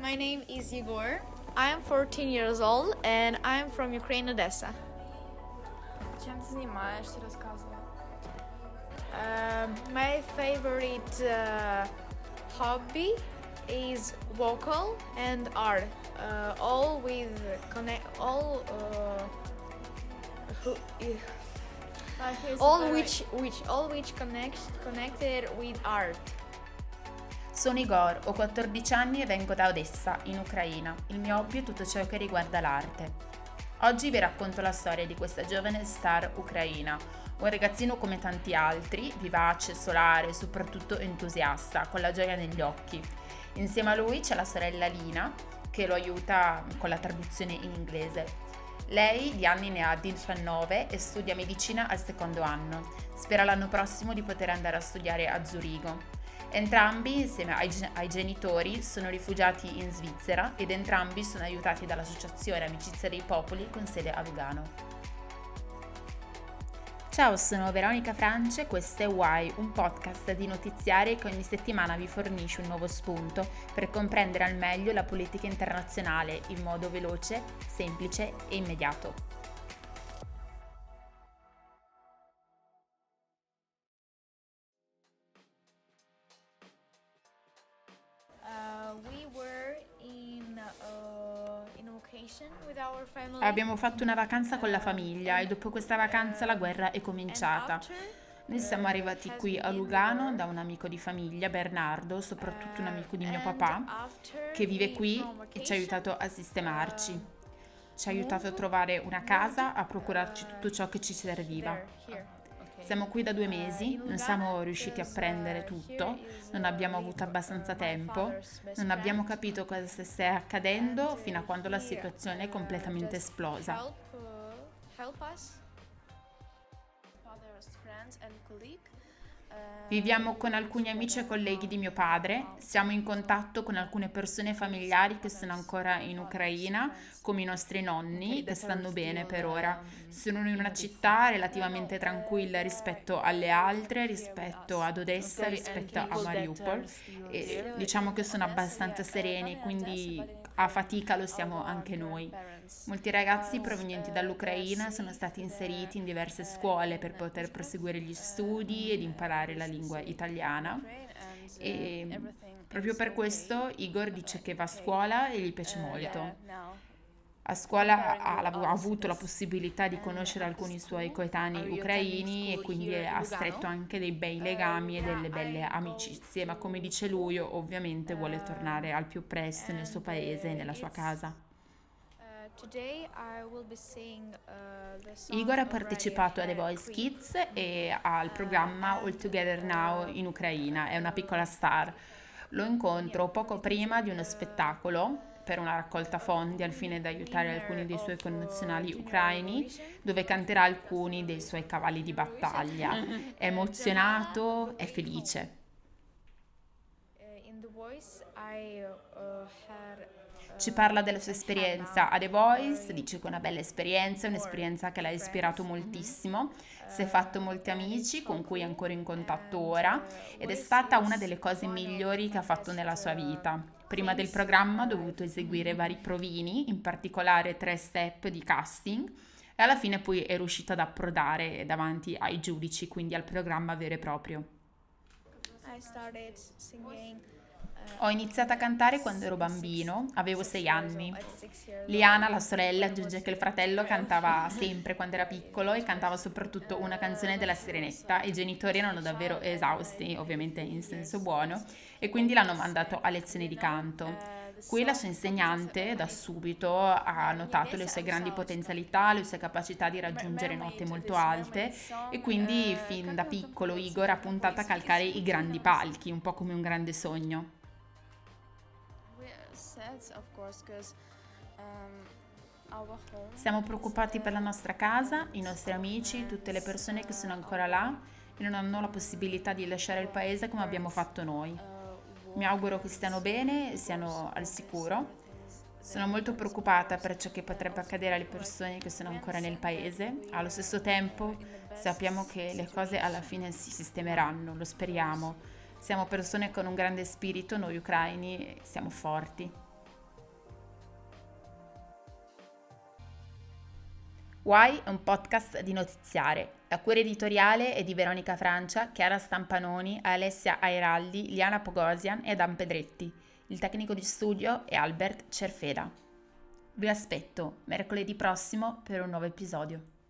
My name is Igor. I am 14 years old and I am from Ukraine, Odessa. Чем ты занимаешься? Рассказывай. Um, my favorite uh, hobby is vocal and art. Uh, all with connect all uh, who, Life is all very- which which all which connects connected with art. Sono Igor, ho 14 anni e vengo da Odessa, in Ucraina. Il mio hobby è tutto ciò che riguarda l'arte. Oggi vi racconto la storia di questa giovane star ucraina, un ragazzino come tanti altri, vivace, solare e soprattutto entusiasta, con la gioia negli occhi. Insieme a lui c'è la sorella Lina, che lo aiuta con la traduzione in inglese. Lei di anni ne ha 19 e studia medicina al secondo anno. Spera l'anno prossimo di poter andare a studiare a Zurigo. Entrambi, insieme ai, ai genitori, sono rifugiati in Svizzera ed entrambi sono aiutati dall'Associazione Amicizia dei Popoli con sede a Lugano. Ciao, sono Veronica France e questo è Why, un podcast di notiziari che ogni settimana vi fornisce un nuovo spunto per comprendere al meglio la politica internazionale in modo veloce, semplice e immediato. Abbiamo fatto una vacanza con la famiglia e dopo questa vacanza la guerra è cominciata. Noi siamo arrivati qui a Lugano da un amico di famiglia, Bernardo, soprattutto un amico di mio papà, che vive qui e ci ha aiutato a sistemarci. Ci ha aiutato a trovare una casa, a procurarci tutto ciò che ci serviva. Siamo qui da due mesi, non siamo riusciti a prendere tutto, non abbiamo avuto abbastanza tempo, non abbiamo capito cosa stesse accadendo fino a quando la situazione è completamente esplosa. Help, uh, us. Father's friends and colleague. Viviamo con alcuni amici e colleghi di mio padre, siamo in contatto con alcune persone familiari che sono ancora in Ucraina, come i nostri nonni, che stanno bene per ora. Sono in una città relativamente tranquilla rispetto alle altre, rispetto ad Odessa, rispetto a Mariupol. E diciamo che sono abbastanza sereni, quindi a fatica lo siamo anche noi. Molti ragazzi provenienti dall'Ucraina sono stati inseriti in diverse scuole per poter proseguire gli studi ed imparare la lingua italiana. E proprio per questo Igor dice che va a scuola e gli piace molto. A scuola ha, ha avuto la possibilità di conoscere alcuni suoi coetanei ucraini e quindi ha stretto anche dei bei legami e delle belle amicizie, ma come dice lui, ovviamente vuole tornare al più presto nel suo paese e nella sua casa. Uh, uh, Igor ha partecipato a The Voice. Kids e al programma All Together Now in Ucraina, è una piccola star. Lo incontro poco prima di uno spettacolo per una raccolta fondi al fine di aiutare alcuni dei suoi connazionali ucraini, dove canterà alcuni dei suoi cavalli di battaglia. È emozionato, è felice. Uh, had uh, Ci parla della sua esperienza a The Voice, dice che è una bella esperienza, un'esperienza che l'ha ispirato moltissimo, si è fatto molti amici con cui è ancora in contatto ora ed è stata una delle cose migliori che ha fatto nella sua vita. Prima del programma ha dovuto eseguire vari provini, in particolare tre step di casting e alla fine poi è riuscita ad approdare davanti ai giudici, quindi al programma vero e proprio. I started singing Ho iniziato a cantare quando ero bambino, avevo sei anni. Liana, la sorella, aggiunge che il fratello cantava sempre quando era piccolo e cantava soprattutto una canzone della Sirenetta. I genitori erano davvero esausti, ovviamente in senso buono, e quindi l'hanno mandato a lezioni di canto. Qui la sua insegnante da subito ha notato le sue grandi potenzialità, le sue capacità di raggiungere note molto alte e quindi fin da piccolo Igor ha puntato a calcare i grandi palchi, un po' come un grande sogno. Siamo preoccupati per la nostra casa, i nostri amici, tutte le persone che sono ancora là e non hanno la possibilità di lasciare il paese come abbiamo fatto noi. uh, Mi auguro che stiano bene e siano al sicuro. Sono molto preoccupata per ciò che potrebbe accadere alle persone che sono ancora nel paese. Allo stesso tempo sappiamo che le cose alla fine si sistemeranno, lo speriamo. Siamo persone con un grande spirito, noi ucraini siamo forti. Why è un podcast di notiziare. La cura editoriale è di Veronica Francia, Chiara Stampanoni, Alessia Airaldi, Liana Pogosian e Dan Pedretti. Il tecnico di studio è Albert Cerfeda. Vi aspetto mercoledì prossimo per un nuovo episodio.